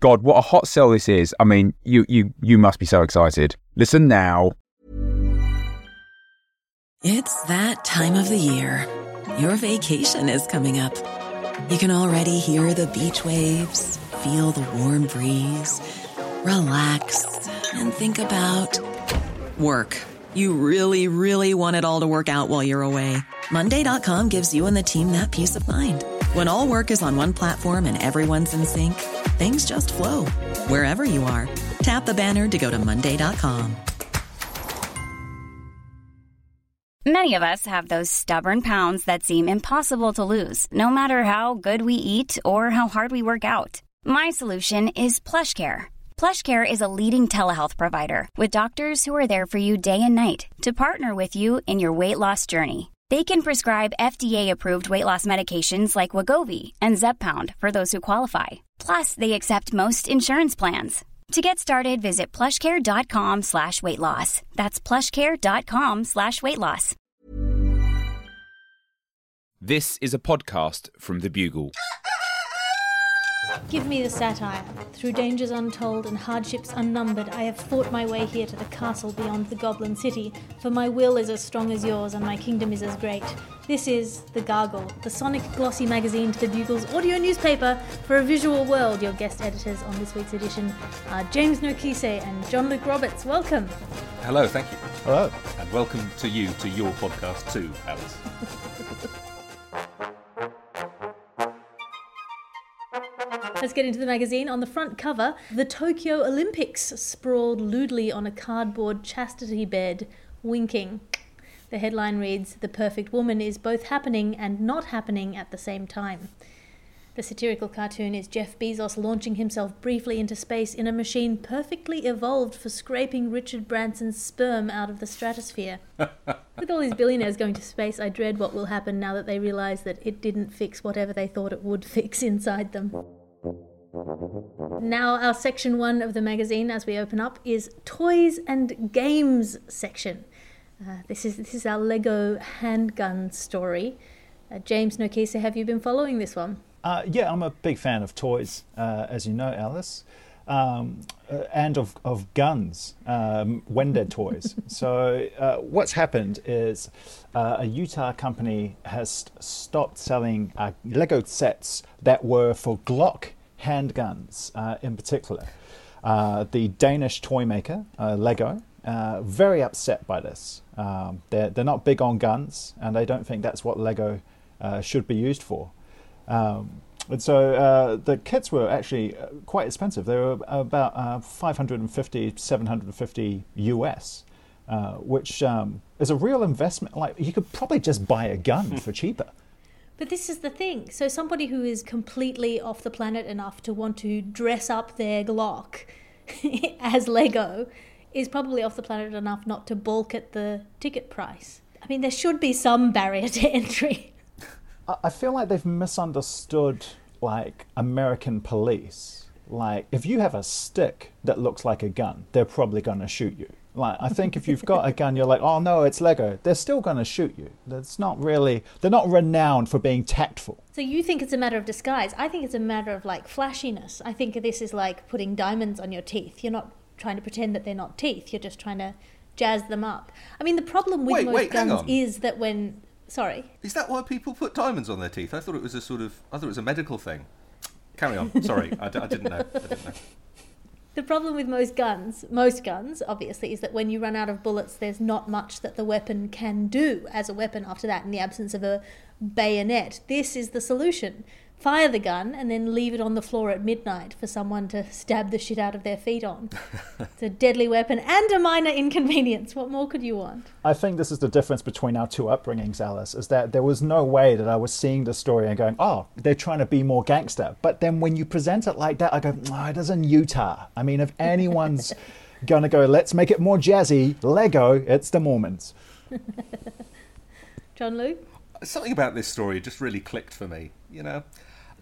God, what a hot sell this is. I mean, you you you must be so excited. Listen now. It's that time of the year. Your vacation is coming up. You can already hear the beach waves, feel the warm breeze, relax, and think about work. You really, really want it all to work out while you're away. Monday.com gives you and the team that peace of mind. When all work is on one platform and everyone's in sync, things just flow wherever you are. Tap the banner to go to Monday.com. Many of us have those stubborn pounds that seem impossible to lose, no matter how good we eat or how hard we work out. My solution is plush PlushCare. PlushCare is a leading telehealth provider with doctors who are there for you day and night to partner with you in your weight loss journey. They can prescribe FDA-approved weight loss medications like Wegovy and Zepbound for those who qualify. Plus, they accept most insurance plans. To get started, visit plushcare.com slash weight loss. That's plushcare.com slash weight loss. This is a podcast from The Bugle. Give me the satire. Through dangers untold and hardships unnumbered, I have fought my way here to the castle beyond the Goblin City, for my will is as strong as yours and my kingdom is as great. This is The Gargle, the sonic glossy magazine to the Bugle's audio newspaper for a visual world. Your guest editors on this week's edition are James Nokise and John Luke Roberts. Welcome. Hello, thank you. Hello. And welcome to you to your podcast too, Alice. Let's get into the magazine. On the front cover, the Tokyo Olympics sprawled lewdly on a cardboard chastity bed, winking. The headline reads The Perfect Woman is both happening and not happening at the same time. The satirical cartoon is Jeff Bezos launching himself briefly into space in a machine perfectly evolved for scraping Richard Branson's sperm out of the stratosphere. With all these billionaires going to space, I dread what will happen now that they realize that it didn't fix whatever they thought it would fix inside them. Now, our section one of the magazine, as we open up, is toys and games section. Uh, this is this is our Lego handgun story. Uh, James Nokise, have you been following this one? Uh, yeah, I'm a big fan of toys, uh, as you know, Alice, um, uh, and of, of guns, um, Wendead toys. so, uh, what's happened is uh, a Utah company has stopped selling uh, Lego sets that were for Glock handguns in particular. the Danish toy maker, Lego, very upset by this. Um, they're, they're not big on guns, and they don't think that's what Lego should be used for. Um, and so uh, the kits were actually uh, quite expensive. They were about uh, 550, 750 US, uh, which um, is a real investment. Like you could probably just buy a gun for cheaper. But this is the thing. So somebody who is completely off the planet enough to want to dress up their Glock as Lego is probably off the planet enough not to balk at the ticket price. I mean, there should be some barrier to entry. I feel like they've misunderstood like American police. Like if you have a stick that looks like a gun, they're probably going to shoot you. Like I think if you've got a gun, you're like, oh no, it's Lego. They're still going to shoot you. That's not really. They're not renowned for being tactful. So you think it's a matter of disguise? I think it's a matter of like flashiness. I think this is like putting diamonds on your teeth. You're not trying to pretend that they're not teeth. You're just trying to jazz them up. I mean, the problem with Wait, most wait, guns is that when sorry, Is that why people put diamonds on their teeth? I thought it was a sort of. I thought it was a medical thing. Carry on. Sorry, I, d- I didn't know. I didn't know. The problem with most guns, most guns, obviously, is that when you run out of bullets, there's not much that the weapon can do as a weapon after that in the absence of a bayonet. This is the solution. Fire the gun and then leave it on the floor at midnight for someone to stab the shit out of their feet on. it's a deadly weapon and a minor inconvenience. What more could you want? I think this is the difference between our two upbringings, Alice, is that there was no way that I was seeing the story and going, oh, they're trying to be more gangster. But then when you present it like that, I go, oh, it is in Utah. I mean, if anyone's gonna go. Let's make it more jazzy. Lego. It's the Mormons. John Luke? Something about this story just really clicked for me. You know,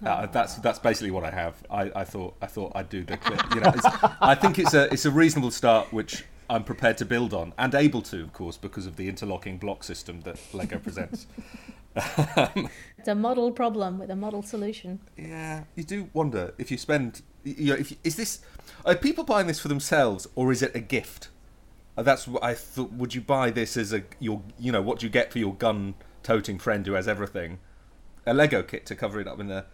uh, that's that's basically what I have. I, I thought I thought I'd do the clip. You know, I think it's a it's a reasonable start, which I'm prepared to build on and able to, of course, because of the interlocking block system that Lego presents. It's a model problem with a model solution. Yeah, you do wonder if you spend. You know, if you, is this are people buying this for themselves or is it a gift? Uh, That's what I thought. Would you buy this as a your you know what do you get for your gun toting friend who has everything? A Lego kit to cover it up in the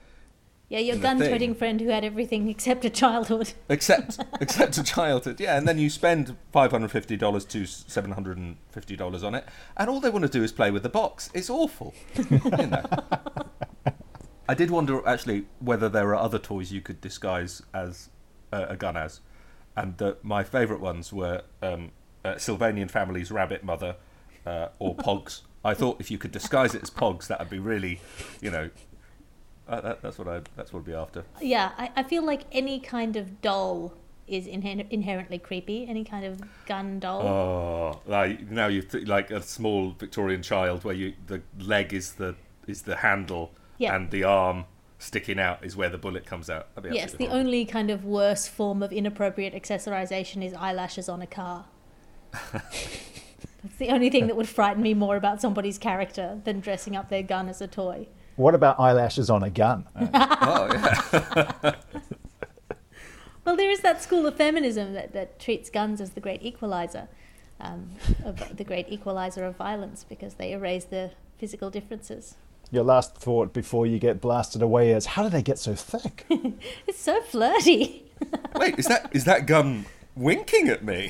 Yeah, your gun toting friend who had everything except a childhood. except except a childhood. Yeah, and then you spend five hundred fifty dollars to seven hundred and fifty dollars on it, and all they want to do is play with the box. It's awful. you know. I did wonder actually whether there are other toys you could disguise as uh, a gun as, and the, my favourite ones were um, uh, Sylvanian Family's Rabbit Mother uh, or Pogs. I thought if you could disguise it as Pogs, that would be really, you know, uh, that, that's what I that's what I'd be after. Yeah, I, I feel like any kind of doll is inher- inherently creepy. Any kind of gun doll. Oh, like now you th- like a small Victorian child where you the leg is the is the handle Yeah. and the arm sticking out is where the bullet comes out. Yes, the horrible. only kind of worse form of inappropriate accessorization is eyelashes on a car. That's the only thing that would frighten me more about somebody's character than dressing up their gun as a toy. What about eyelashes on a gun? Oh yeah. Well, there is that school of feminism that, that treats guns as the great equalizer, um, of, the great equalizer of violence, because they erase the physical differences. Your last thought before you get blasted away is, how do they get so thick? It's so flirty. Wait, is that is that gun winking at me?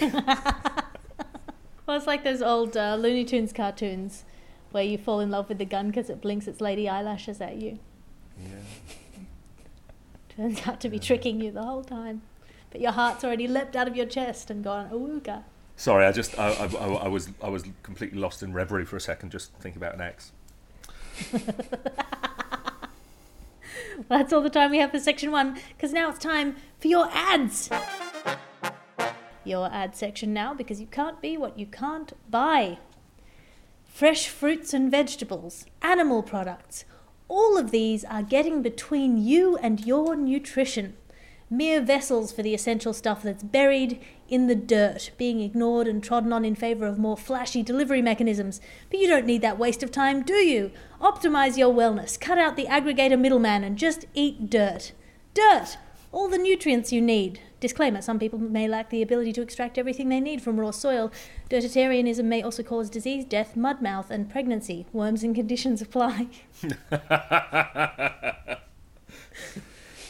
Well, it's like those old uh, Looney Tunes cartoons where you fall in love with the gun because it blinks its lady eyelashes at you. Yeah. Turns out to be tricking you the whole time. But your heart's already leapt out of your chest and gone, awooga. Sorry, I just I, I, I, I was I was completely lost in reverie for a second, just thinking about an ex. That's all the time we have for section one, because now it's time for your ads. Your ad section now, because you can't be what you can't buy. Fresh fruits and vegetables, animal products, all of these are getting between you and your nutrition. Mere vessels for the essential stuff that's buried in the dirt, being ignored and trodden on in favour of more flashy delivery mechanisms. But you don't need that waste of time, do you? Optimize your wellness, cut out the aggregator middleman, and just eat dirt. Dirt! All the nutrients you need. Disclaimer some people may lack the ability to extract everything they need from raw soil. Dirtitarianism may also cause disease, death, mud mouth, and pregnancy. Worms and conditions apply.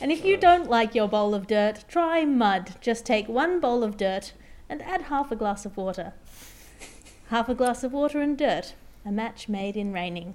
and if you don't like your bowl of dirt, try mud. Just take one bowl of dirt and add half a glass of water. Half a glass of water and dirt. A match made in raining.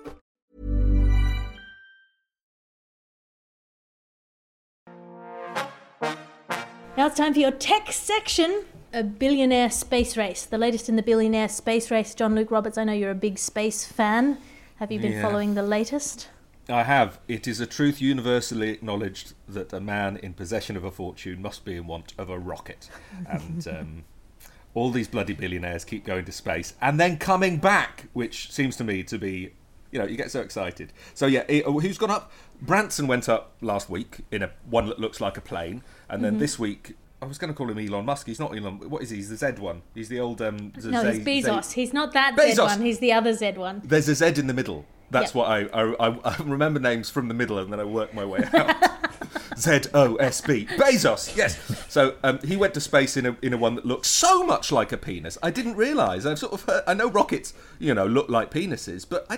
Now it's time for your tech section. A billionaire space race. The latest in the billionaire space race. John Luke Roberts, I know you're a big space fan. Have you been Yeah. following the latest? I have. It is a truth universally acknowledged that a man in possession of a fortune must be in want of a rocket. And um, all these bloody billionaires keep going to space and then coming back, which seems to me to be, you know, you get so excited. So, yeah, eh, who's gone up? Branson went up last week in a one that looks like a plane, and then Mhm. this week I was going to call him Elon Musk. He's not Elon. What is he? He's the Z one. He's the old. Um, Z- No, he's Z- Bezos. He's not that Z one. He's the other Z one. There's a Z in the middle. That's Yep. what I, I, I I remember names from the middle, and then I work my way out. Z O S B Bezos. Yes. So um, he went to space in a in a one that looks so much like a penis. I didn't realise. I've sort of heard, I know rockets, you know, look like penises, but I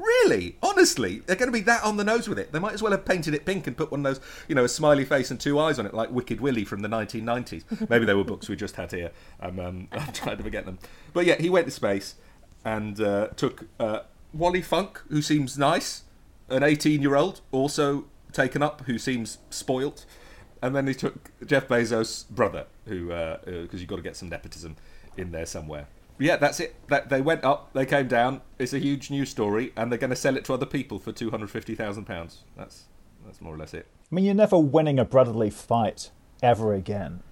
really, honestly, they're going to be that on the nose with it. They might as well have painted it pink and put one of those, you know, a smiley face and two eyes on it, like Wicked Willie from the 1990s. Maybe they were books we just had here. I'm, um, I'm trying to forget them. But yeah, he went to space and uh, took uh, Wally Funk, who seems nice, an 18 year old, also taken up, who seems spoilt. And then he took Jeff Bezos' brother, who, because uh, you've got to get some nepotism in there somewhere. Yeah, that's it. That they went up, they came down. It's a huge news story, and they're going to sell it to other people for two hundred fifty thousand pounds. That's that's more or less it. I mean, you're never winning a brotherly fight ever again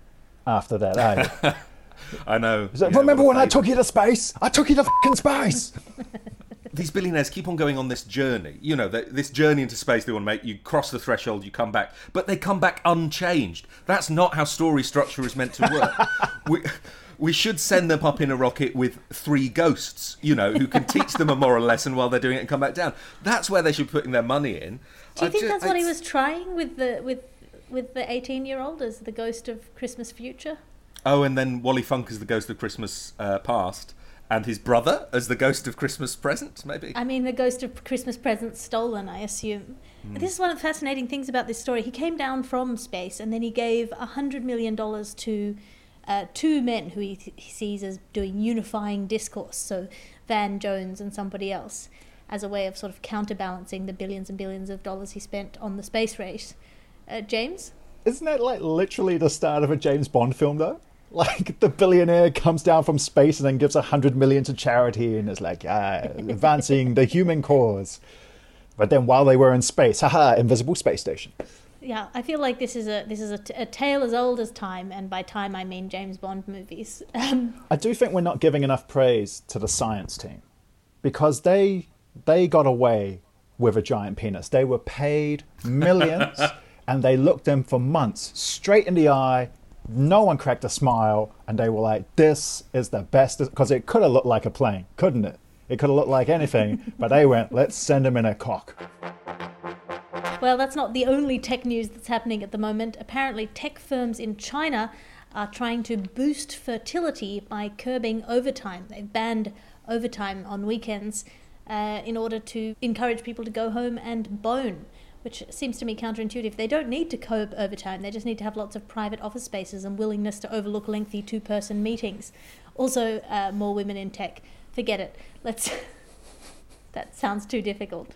after that, are? I know. Yeah, Remember when I took you to space? I took you to fucking space. These billionaires keep on going on this journey. You know, th- this journey into space they want to make. You cross the threshold, you come back, but they come back unchanged. That's not how story structure is meant to work. we, we should send them up in a rocket with three ghosts, you know, who can teach them a moral lesson while they're doing it and come back down. That's where they should be putting their money in. Do you I think ju- that's what he was trying with the with with the eighteen year old as the ghost of Christmas future? Oh, and then Wally Funk as the ghost of Christmas uh, past, and his brother as the ghost of Christmas present, maybe. I mean, the ghost of Christmas present stolen, I assume. Hmm. This is one of the fascinating things about this story. He came down from space and then he gave a $100 million to uh, two men who he, he sees as doing unifying discourse, so Van Jones and somebody else, as a way of sort of counterbalancing the billions and billions of dollars he spent on the space race. Uh, James? Isn't that like literally the start of a James Bond film, though? Like the billionaire comes down from space and then gives a hundred million to charity and is like, ah, advancing the human cause. But then while they were in space, haha, invisible space station. Yeah, I feel like this is a this is a, t- a tale as old as time, and by time I mean James Bond movies. Um, I do think we're not giving enough praise to the science team because they they got away with a giant penis. They were paid millions and they looked them for months straight in the eye. No one cracked a smile, and they were like, "This is the best." Because it could have looked like a plane, couldn't it? It could have looked like anything, but they went, "Let's send him in a cock." Well, that's not the only tech news that's happening at the moment. Apparently, tech firms in China are trying to boost fertility by curbing overtime. They've banned overtime on weekends uh, in order to encourage people to go home and bone, which seems to me counterintuitive. They don't need to curb overtime, they just need to have lots of private office spaces and willingness to overlook lengthy two person meetings. Also, uh, more women in tech. Forget it. Let's. that sounds too difficult.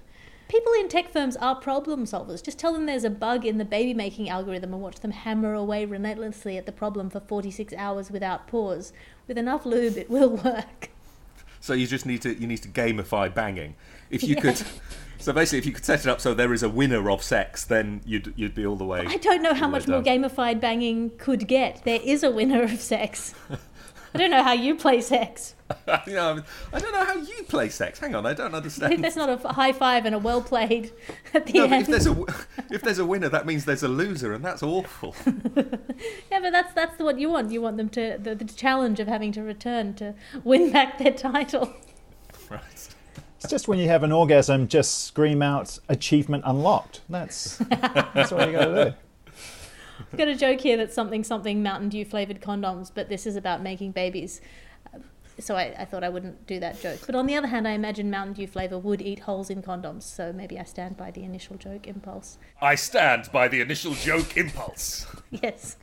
People in tech firms are problem solvers. Just tell them there's a bug in the baby making algorithm and watch them hammer away relentlessly at the problem for 46 hours without pause. With enough lube, it will work. So you just need to you need to gamify banging. If you Yeah. could, so basically, if you could set it up so there is a winner of sex, then you'd you'd be all the way. I don't know how all the way much more gamified banging could get. There is a winner of sex. I don't know how you play sex. you know, I don't know how you play sex. Hang on, I don't understand. think that's not a high five and a well played at the no, but end. if there's a if there's a winner, that means there's a loser, and that's awful. Yeah, but that's that's what you want. You want them to the, the challenge of having to return to win back their title. right. It's just when you have an orgasm, just scream out "achievement unlocked." That's that's what you got to do. I've got a joke here that's something something Mountain Dew flavored condoms, but this is about making babies. Uh, So I, I thought I wouldn't do that joke. But on the other hand, I imagine Mountain Dew flavor would eat holes in condoms, so maybe I stand by the initial joke impulse. I stand by the initial joke impulse. Yes.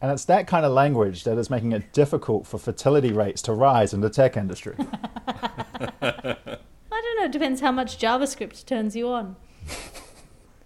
And it's that kind of language that is making it difficult for fertility rates to rise in the tech industry. I don't know, it depends how much JavaScript turns you on.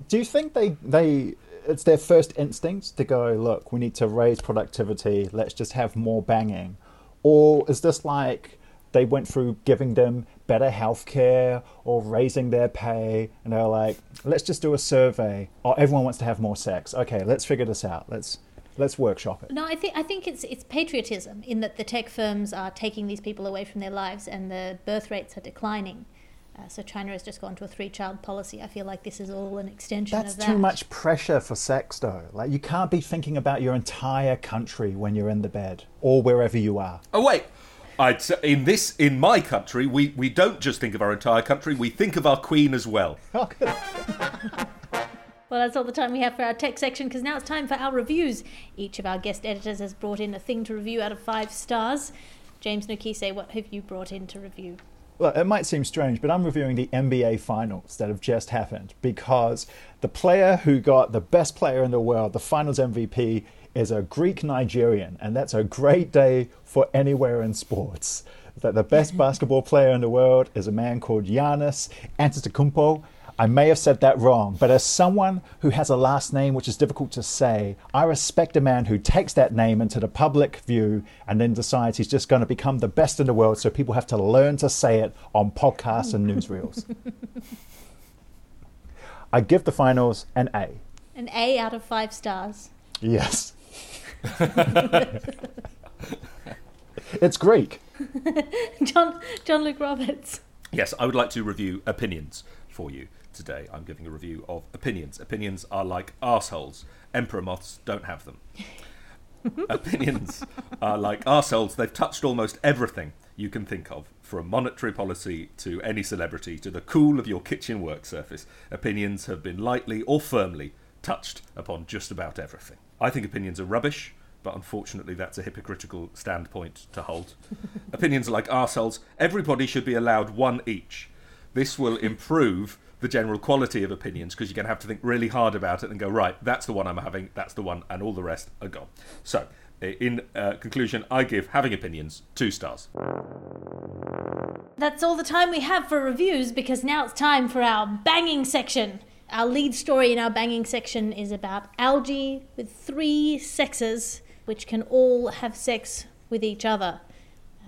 Do you think they they it's their first instinct to go, look, we need to raise productivity, let's just have more banging? Or is this like they went through giving them better healthcare or raising their pay and they're like, let's just do a survey. Oh, everyone wants to have more sex. Okay, let's figure this out. Let's let's workshop it. No, I think I think it's it's patriotism in that the tech firms are taking these people away from their lives and the birth rates are declining. Uh, so China has just gone to a three-child policy. I feel like this is all an extension That's of that. too much pressure for sex, though. Like, you can't be thinking about your entire country when you're in the bed or wherever you are. Oh wait, I'd say in this in my country, we we don't just think of our entire country, we think of our queen as well. Oh. Well, that's all the time we have for our tech section because now it's time for our reviews. Each of our guest editors has brought in a thing to review out of five stars. James Nokise, what have you brought in to review? Well, it might seem strange, but I'm reviewing the NBA finals that have just happened because the player who got the best player in the world, the finals MVP, is a Greek Nigerian, and that's a great day for anywhere in sports. That the best basketball player in the world is a man called Giannis Antetokounmpo. I may have said that wrong, but as someone who has a last name which is difficult to say, I respect a man who takes that name into the public view and then decides he's just going to become the best in the world, so people have to learn to say it on podcasts and newsreels. I give the finals an A. An A out of five stars. Yes. it's Greek. John John Luke Roberts. Yes, I would like to review opinions for you today. I'm giving a review of opinions. Opinions are like arseholes. Emperor moths don't have them. opinions are like arseholes. They've touched almost everything you can think of, from monetary policy to any celebrity to the cool of your kitchen work surface. Opinions have been lightly or firmly touched upon just about everything. I think opinions are rubbish, but unfortunately that's a hypocritical standpoint to hold. opinions are like arseholes. Everybody should be allowed one each. This will improve the general quality of opinions because you're going to have to think really hard about it and go, right, that's the one I'm having, that's the one, and all the rest are gone. So, in uh, conclusion, I give having opinions two stars. That's all the time we have for reviews because now it's time for our banging section. Our lead story in our banging section is about algae with three sexes which can all have sex with each other.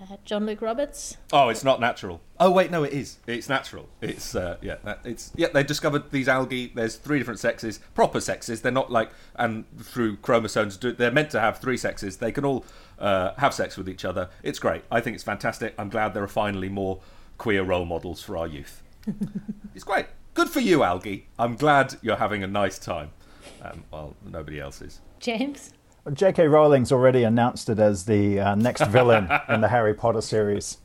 Uh, John Luke Roberts. Oh, it's not natural. Oh wait, no, it is. It's natural. It's uh, yeah, that- it's yeah. They discovered these algae. There's three different sexes, proper sexes. They're not like and through chromosomes. They're meant to have three sexes. They can all uh, have sex with each other. It's great. I think it's fantastic. I'm glad there are finally more queer role models for our youth. it's great. Good for you, algae. I'm glad you're having a nice time. Um, while nobody else is. James. J.K. Rowling's already announced it as the uh, next villain in the Harry Potter series.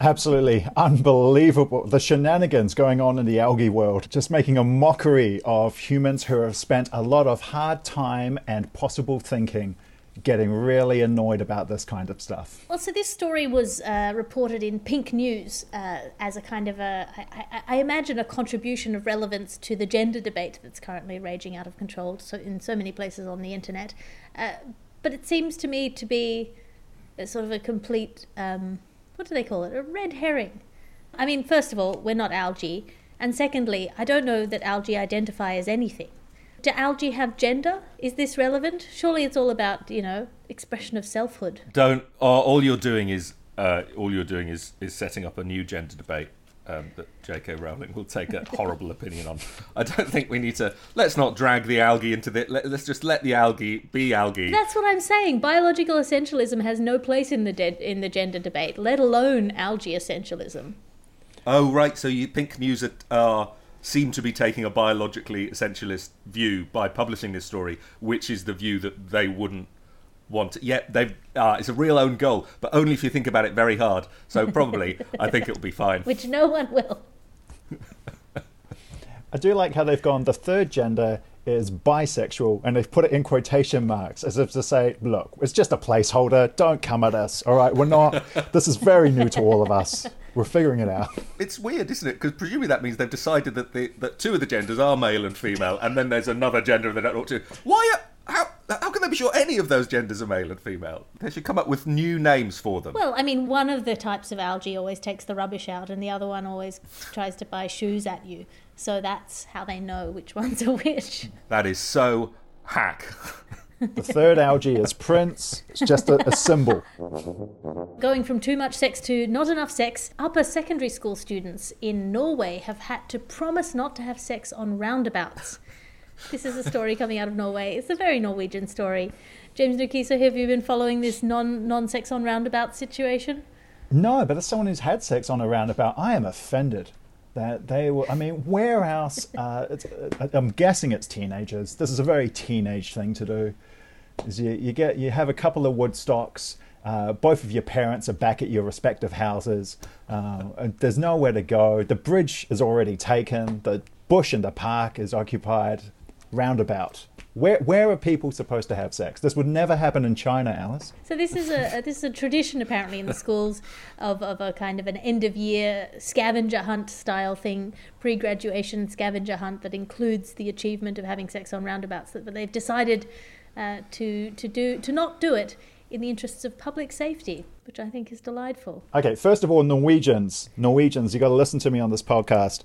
Absolutely unbelievable. The shenanigans going on in the algae world, just making a mockery of humans who have spent a lot of hard time and possible thinking getting really annoyed about this kind of stuff. Well, so this story was uh, reported in Pink News uh, as a kind of a, I, I, imagine, a contribution of relevance to the gender debate that's currently raging out of control so in so many places on the internet. Uh, but it seems to me to be sort of a complete, um, what do they call it? A red herring. I mean, first of all, we're not algae. And secondly, I don't know that algae identify as anything. Do algae have gender? Is this relevant? Surely it's all about, you know, expression of selfhood. Don't. Uh, all you're doing is uh, all you're doing is is setting up a new gender debate um, that J.K. Rowling will take a horrible opinion on. I don't think we need to. Let's not drag the algae into the. Let, let's just let the algae be algae. That's what I'm saying. Biological essentialism has no place in the de- in the gender debate, let alone algae essentialism. Oh right, so you Pink News are, are seem to be taking a biologically essentialist view by publishing this story, which is the view that they wouldn't want. Yet they uh, it's a real own goal, but only if you think about it very hard. So probably, I think it'll be fine. Which no one will. I do like how they've gone, the third gender is bisexual, and they've put it in quotation marks as if to say, look, it's just a placeholder. Don't come at us. All right, we're not, this is very new to all of us. We're figuring it out. It's weird, isn't it? Because presumably that means they've decided that the that two of the genders are male and female, and then there's another gender they don't know what to. Why? Are, how how can they be sure any of those genders are male and female? They should come up with new names for them. Well, I mean, one of the types of algae always takes the rubbish out, and the other one always tries to buy shoes at you. So that's how they know which ones are which. That is so hack. The third algae is Prince. It's just a, a symbol. Going from too much sex to not enough sex, upper secondary school students in Norway have had to promise not to have sex on roundabouts. This is a story coming out of Norway. It's a very Norwegian story. James Nokise, have you been following this non non sex on roundabout situation? No, but as someone who's had sex on a roundabout, I am offended. that they were. I mean, where else? Uh, it's, uh, I'm guessing it's teenagers. This is a very teenage thing to do. Is you, you get you have a couple of woodstocks. Uh, both of your parents are back at your respective houses. Uh, there's nowhere to go. The bridge is already taken. The bush in the park is occupied. Roundabout. Where where are people supposed to have sex? This would never happen in China, Alice. So this is a this is a tradition apparently in the schools of, of a kind of an end of year scavenger hunt style thing, pre graduation scavenger hunt that includes the achievement of having sex on roundabouts. But they've decided uh, to to do to not do it in the interests of public safety, which I think is delightful. Okay, first of all, Norwegians, Norwegians, you got to listen to me on this podcast.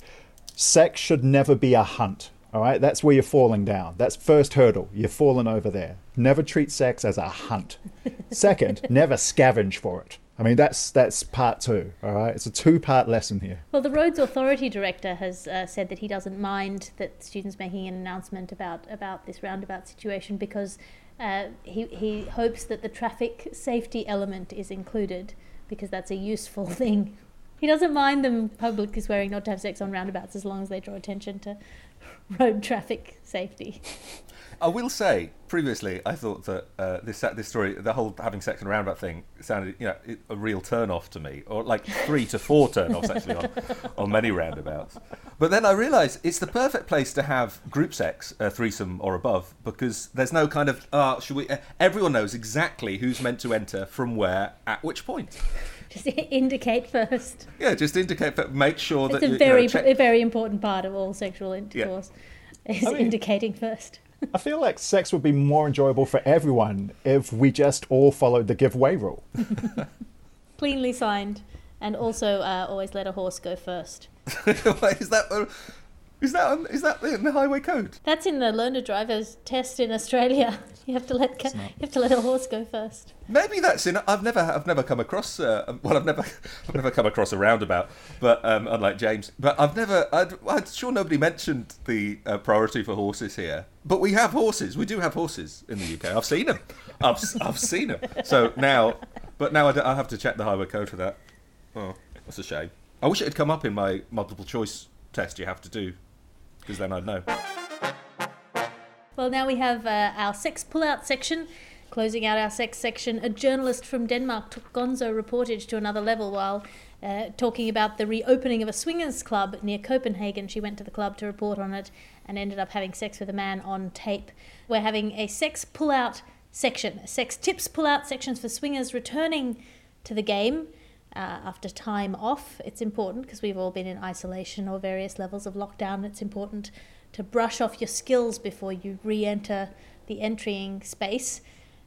Sex should never be a hunt. All right, that's where you're falling down. That's first hurdle. You're falling over there. Never treat sex as a hunt. Second, never scavenge for it. I mean, that's that's part two. All right, it's a two-part lesson here. Well, the Roads Authority director has uh, said that he doesn't mind that students making an announcement about about this roundabout situation because uh, he he hopes that the traffic safety element is included because that's a useful thing. He doesn't mind them publicly swearing not to have sex on roundabouts as long as they draw attention to road traffic safety. I will say, previously, I thought that uh, this this story, the whole having sex in a roundabout thing, sounded you know a real turn off to me, or like three to four turn offs actually on, on many roundabouts. But then I realised it's the perfect place to have group sex, uh, threesome or above, because there's no kind of uh, should we? Uh, everyone knows exactly who's meant to enter from where at which point. Just indicate first. Yeah, just indicate. but Make sure It's that a you know, very check- a very important part of all sexual intercourse is I mean- indicating first. I feel like sex would be more enjoyable for everyone if we just all followed the giveaway rule. Cleanly signed, and also uh, always let a horse go first. Wait, is that uh, is that on, is that in the highway code? That's in the learner drivers test in Australia. You have to let ca- you have to let a horse go first. Maybe that's in. I've never, I've never come across. Uh, well, I've never, I've never come across a roundabout. But um, unlike James, but I've never. I'd, I'm sure nobody mentioned the uh, priority for horses here. But we have horses. We do have horses in the UK. I've seen them. I've, I've seen them. So now, but now I, I have to check the highway code for that. Oh, that's a shame. I wish it had come up in my multiple choice test. You have to do, because then I'd know. Well, now we have uh, our sex pullout section. Closing out our sex section, a journalist from Denmark took Gonzo reportage to another level while uh, talking about the reopening of a swingers club near Copenhagen. She went to the club to report on it and ended up having sex with a man on tape. We're having a sex pull out section, sex tips pull out sections for swingers returning to the game. Uh, after time off, it's important because we've all been in isolation or various levels of lockdown. It's important to brush off your skills before you re enter the entering space.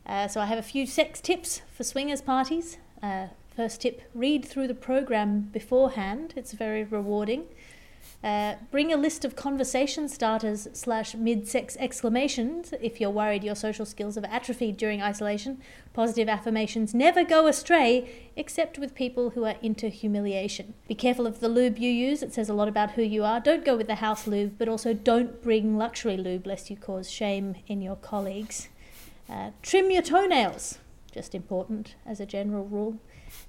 Uh, so, I have a few sex tips for swingers parties. Uh, first tip read through the program beforehand, it's very rewarding. Uh, bring a list of conversation starters slash mid sex exclamations if you're worried your social skills have atrophied during isolation. Positive affirmations never go astray, except with people who are into humiliation. Be careful of the lube you use, it says a lot about who you are. Don't go with the house lube, but also don't bring luxury lube lest you cause shame in your colleagues. Uh, trim your toenails, just important as a general rule.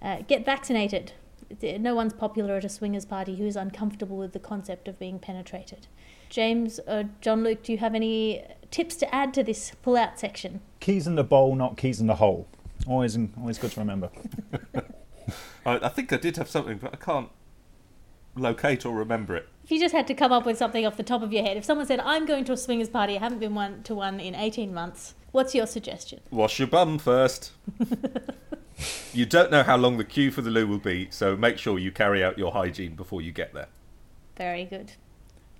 Uh, get vaccinated. No one's popular at a swingers party who is uncomfortable with the concept of being penetrated. James or John Luke, do you have any tips to add to this pull out section? Keys in the bowl, not keys in the hole. Always, always good to remember. I, I think I did have something, but I can't locate or remember it. If you just had to come up with something off the top of your head, if someone said, I'm going to a swingers party, I haven't been one to one in 18 months, what's your suggestion? Wash your bum first. you don't know how long the queue for the loo will be, so make sure you carry out your hygiene before you get there. Very good.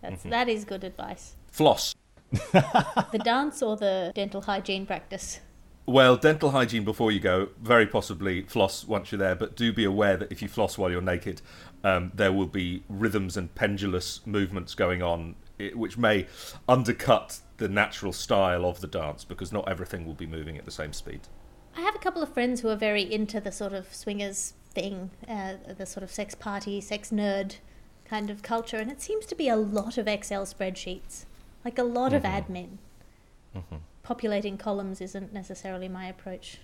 That's, Mm-hmm. that is good advice. Floss. The dance or the dental hygiene practice? Well, dental hygiene before you go, very possibly floss once you're there, but do be aware that if you floss while you're naked, um, there will be rhythms and pendulous movements going on, which may undercut the natural style of the dance because not everything will be moving at the same speed. I have a couple of friends who are very into the sort of swingers thing, uh, the sort of sex party, sex nerd kind of culture, and it seems to be a lot of Excel spreadsheets, like a lot of admin. Populating columns isn't necessarily my approach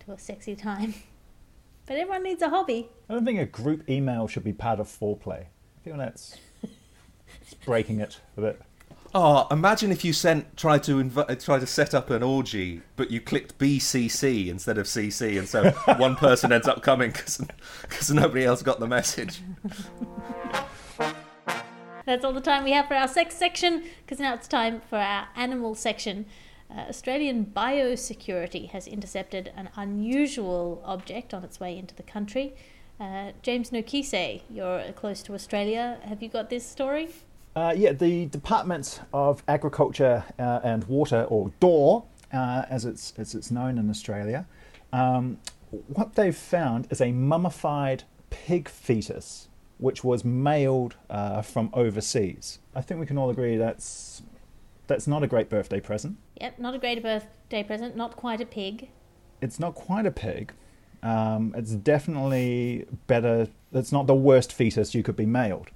to a sexy time, but everyone needs a hobby. I don't think a group email should be part of foreplay. I feel that's breaking it a bit. Oh, imagine if you sent tried to inv- try to set up an orgy, but you clicked BCC instead of CC, and so one person ends up coming because nobody else got the message. That's all the time we have for our sex section, because now it's time for our animal section. Uh, Australian biosecurity has intercepted an unusual object on its way into the country. Uh, James Nokise, you're close to Australia. Have you got this story? Uh, yeah, the Department of Agriculture uh, and Water, or DOR, uh, as it's as it's known in Australia, um, what they've found is a mummified pig fetus, which was mailed uh, from overseas. I think we can all agree that's that's not a great birthday present. Yep, not a great birthday present. Not quite a pig. It's not quite a pig. Um, it's definitely better. It's not the worst fetus you could be mailed.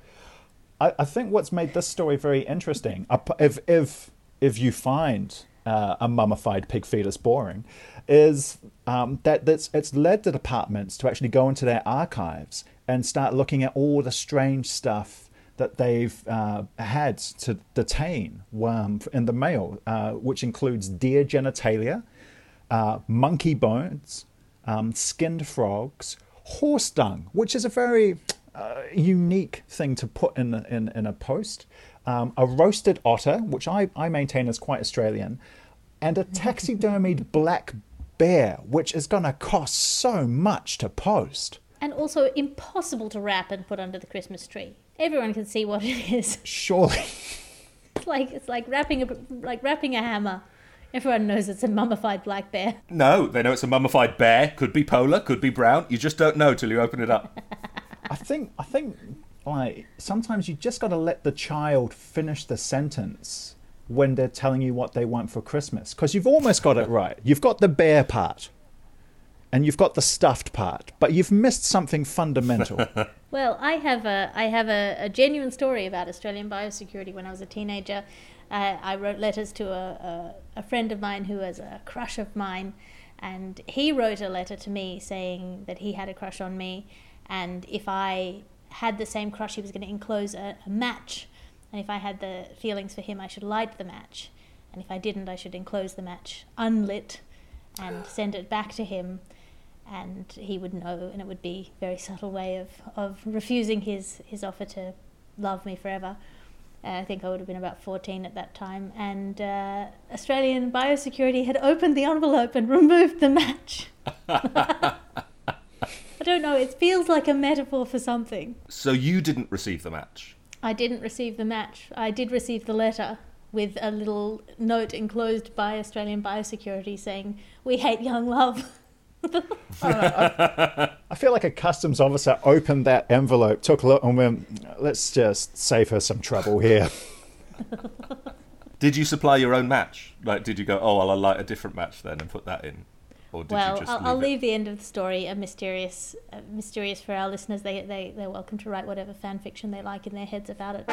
I, I think what's made this story very interesting, if if if you find uh, a mummified pig fetus boring, is um, that that's, it's led the departments to actually go into their archives and start looking at all the strange stuff that they've uh, had to detain in the mail, uh, which includes deer genitalia, uh, monkey bones, um, skinned frogs, horse dung, which is a very uh, unique thing to put in in, in a post. Um, a roasted otter, which I, I maintain is quite Australian, and a taxidermied black bear, which is going to cost so much to post. And also impossible to wrap and put under the Christmas tree. Everyone can see what it is. Surely. It's like it's like wrapping a like wrapping a hammer. Everyone knows it's a mummified black bear. No, they know it's a mummified bear. Could be polar, could be brown. You just don't know till you open it up. I think I think like sometimes you just got to let the child finish the sentence when they're telling you what they want for Christmas because you've almost got it right. You've got the bear part and you've got the stuffed part, but you've missed something fundamental. well, I have a I have a, a, genuine story about Australian biosecurity. When I was a teenager, uh, I wrote letters to a, a, a friend of mine who was a crush of mine, and he wrote a letter to me saying that he had a crush on me and if I had the same crush, he was going to enclose a, a match. And if I had the feelings for him, I should light the match. And if I didn't, I should enclose the match unlit and send it back to him. And he would know, and it would be a very subtle way of, of refusing his, his offer to love me forever. Uh, I think I would have been about 14 at that time. And uh, Australian Biosecurity had opened the envelope and removed the match. I don't know. It feels like a metaphor for something. So you didn't receive the match? I didn't receive the match. I did receive the letter with a little note enclosed by Australian Biosecurity saying, We hate young love. I, I, feel like a customs officer opened that envelope, took a look, and went, let's just save her some trouble here. did you supply your own match? Like, did you go, oh, well, I'll light a different match then and put that in? Or did well, you just I'll, leave, I'll leave the end of the story a mysterious, uh, mysterious for our listeners. They, they, they're welcome to write whatever fan fiction they like in their heads about it.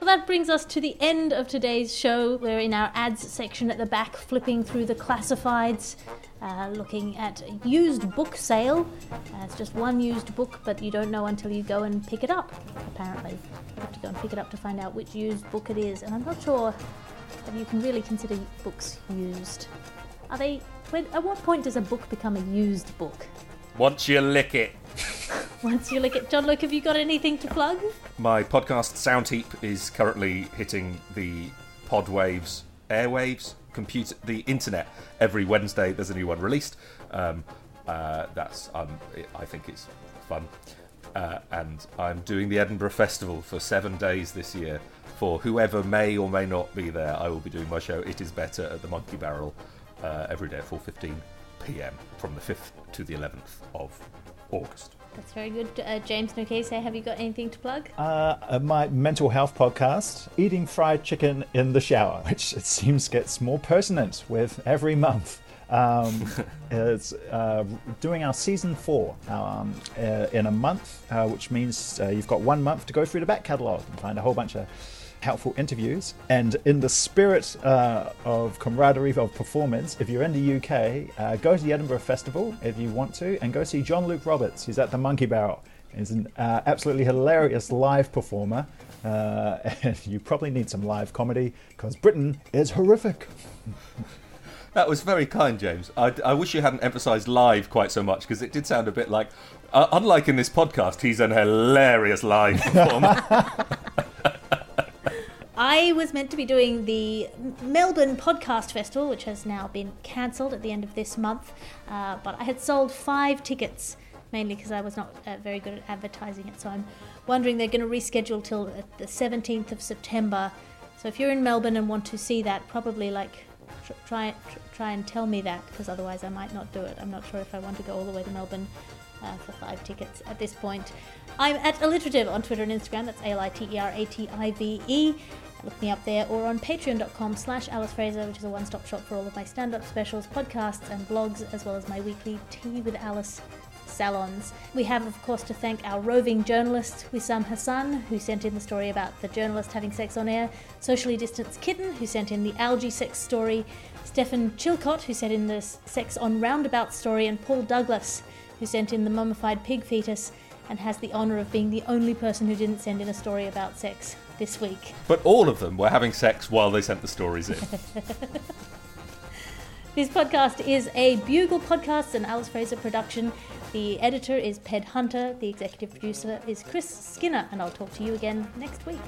Well, that brings us to the end of today's show. We're in our ads section at the back, flipping through the classifieds, uh, looking at a used book sale. Uh, it's just one used book, but you don't know until you go and pick it up, apparently. You have to go and pick it up to find out which used book it is, and I'm not sure that you can really consider books used. Are they? When, at what point does a book become a used book? Once you lick it. Once you lick it, John Luke, have you got anything to plug? My podcast Soundheap is currently hitting the pod waves, airwaves, computer, the internet. Every Wednesday, there's a new one released. Um, uh, that's um, it, I think it's fun. Uh, and I'm doing the Edinburgh Festival for seven days this year. For whoever may or may not be there, I will be doing my show. It is better at the Monkey Barrel uh, every day at 4:15 p.m. from the 5th to the 11th of August. That's very good. Uh, James Nokise, have you got anything to plug? Uh, uh, my mental health podcast, Eating Fried Chicken in the Shower, which it seems gets more pertinent with every month. Um, it's uh, doing our season four um, uh, in a month, uh, which means uh, you've got one month to go through the back catalogue and find a whole bunch of helpful interviews. And in the spirit uh, of camaraderie of performance, if you're in the UK, uh, go to the Edinburgh Festival if you want to, and go see John Luke Roberts. He's at the Monkey Barrel. He's an uh, absolutely hilarious live performer. Uh, and you probably need some live comedy because Britain is horrific. That was very kind, James. I, I wish you hadn't emphasised live quite so much because it did sound a bit like, uh, unlike in this podcast, he's an hilarious live performer. I was meant to be doing the Melbourne Podcast Festival, which has now been cancelled at the end of this month, uh, but I had sold five tickets, mainly because I was not uh, very good at advertising it. So I'm wondering they're going to reschedule till the 17th of September. So if you're in Melbourne and want to see that, probably like tr- try tr- try and tell me that because otherwise I might not do it. I'm not sure if I want to go all the way to Melbourne uh, for five tickets at this point. I'm at alliterative on Twitter and Instagram. That's A L I T E R A T I V E. Look me up there or on patreon.com slash Alice Fraser, which is a one stop shop for all of my stand up specials, podcasts, and blogs, as well as my weekly Tea with Alice salons. We have, of course, to thank our roving journalist, Wissam Hassan, who sent in the story about the journalist having sex on air, Socially Distanced Kitten, who sent in the algae sex story, Stefan Chilcott, who sent in the sex on roundabout story, and Paul Douglas, who sent in the mummified pig fetus and has the honour of being the only person who didn't send in a story about sex this week. but all of them were having sex while they sent the stories in. This podcast is a Bugle Podcasts and Alice Fraser production. The editor is Ped Hunter, the executive producer is Chris Skinner, and I'll talk to you again next week.